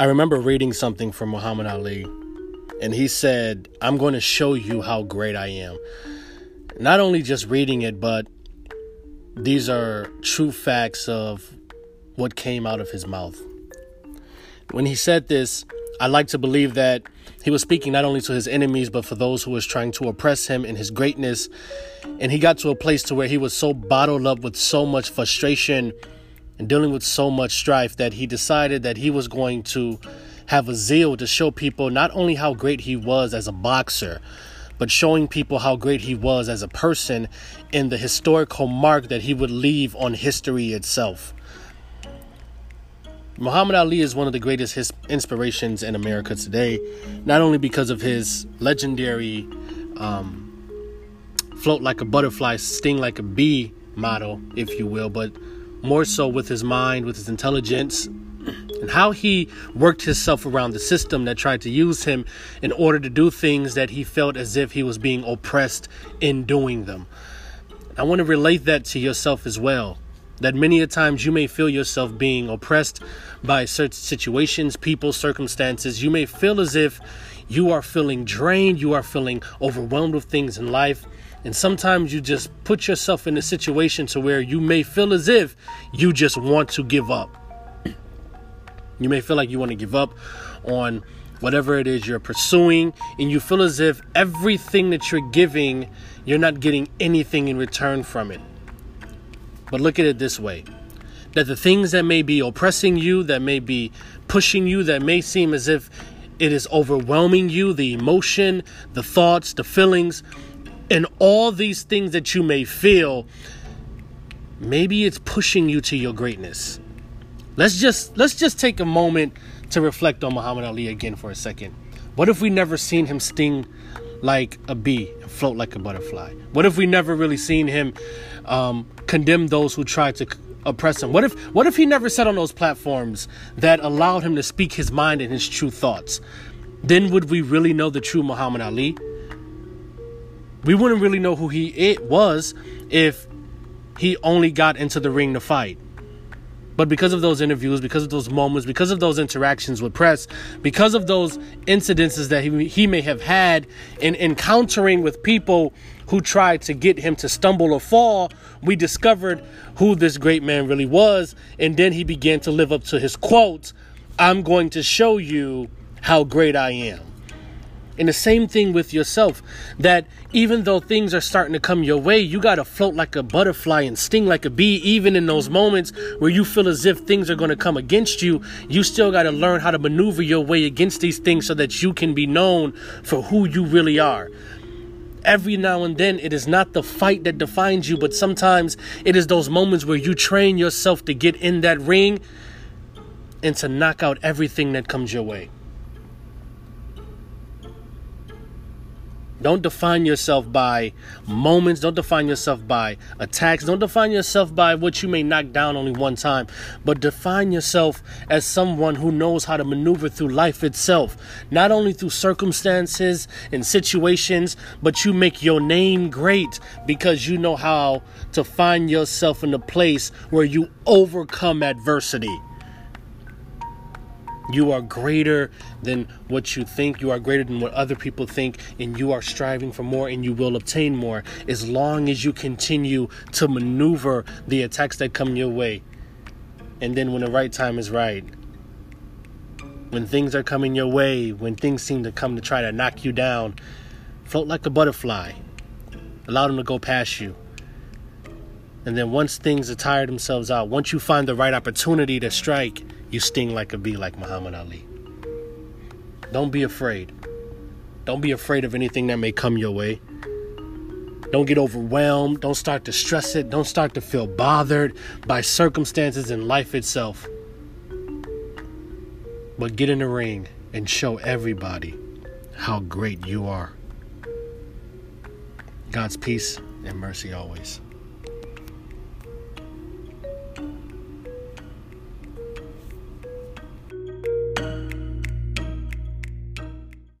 I remember reading something from Muhammad Ali, and he said, I'm going to show you how great I am. Not only just reading it, but these are true facts of what came out of his mouth. When he said this, I like to believe that he was speaking not only to his enemies, but for those who was trying to oppress him in his greatness. And he got to a place to where he was so bottled up with so much frustration and dealing with so much strife that he decided that he was going to have a zeal to show people not only how great he was as a boxer, but showing people how great he was as a person in the historical mark that he would leave on history itself. Muhammad Ali is one of the greatest his inspirations in America today, not only because of his legendary um, float like a butterfly, sting like a bee motto, if you will, but more so with his mind, with his intelligence, and how he worked himself around the system that tried to use him in order to do things that he felt as if he was being oppressed in doing them. I want to relate that to yourself as well. That many a times you may feel yourself being oppressed by certain situations, people, circumstances. You may feel as if you are feeling drained, you are feeling overwhelmed with things in life. And sometimes you just put yourself in a situation to where you may feel as if you just want to give up. You may feel like you want to give up on whatever it is you're pursuing, and you feel as if everything that you're giving, you're not getting anything in return from it. But look at it this way that the things that may be oppressing you, that may be pushing you, that may seem as if it is overwhelming you, the emotion, the thoughts, the feelings, and all these things that you may feel, maybe it's pushing you to your greatness. Let's just let's just take a moment to reflect on Muhammad Ali again for a second. What if we never seen him sting like a bee and float like a butterfly? What if we never really seen him um, condemn those who tried to oppress him? What if what if he never sat on those platforms that allowed him to speak his mind and his true thoughts? Then would we really know the true Muhammad Ali? We wouldn't really know who he it was if he only got into the ring to fight. But because of those interviews, because of those moments, because of those interactions with press, because of those incidences that he, he may have had in encountering with people who tried to get him to stumble or fall, we discovered who this great man really was. And then he began to live up to his quote I'm going to show you how great I am. And the same thing with yourself that even though things are starting to come your way, you got to float like a butterfly and sting like a bee, even in those moments where you feel as if things are going to come against you. You still got to learn how to maneuver your way against these things so that you can be known for who you really are. Every now and then, it is not the fight that defines you, but sometimes it is those moments where you train yourself to get in that ring and to knock out everything that comes your way. Don't define yourself by moments. Don't define yourself by attacks. Don't define yourself by what you may knock down only one time. But define yourself as someone who knows how to maneuver through life itself. Not only through circumstances and situations, but you make your name great because you know how to find yourself in a place where you overcome adversity. You are greater than what you think. You are greater than what other people think. And you are striving for more and you will obtain more as long as you continue to maneuver the attacks that come your way. And then when the right time is right, when things are coming your way, when things seem to come to try to knock you down, float like a butterfly. Allow them to go past you. And then once things are tired themselves out, once you find the right opportunity to strike, you sting like a bee, like Muhammad Ali. Don't be afraid. Don't be afraid of anything that may come your way. Don't get overwhelmed. Don't start to stress it. Don't start to feel bothered by circumstances in life itself. But get in the ring and show everybody how great you are. God's peace and mercy always.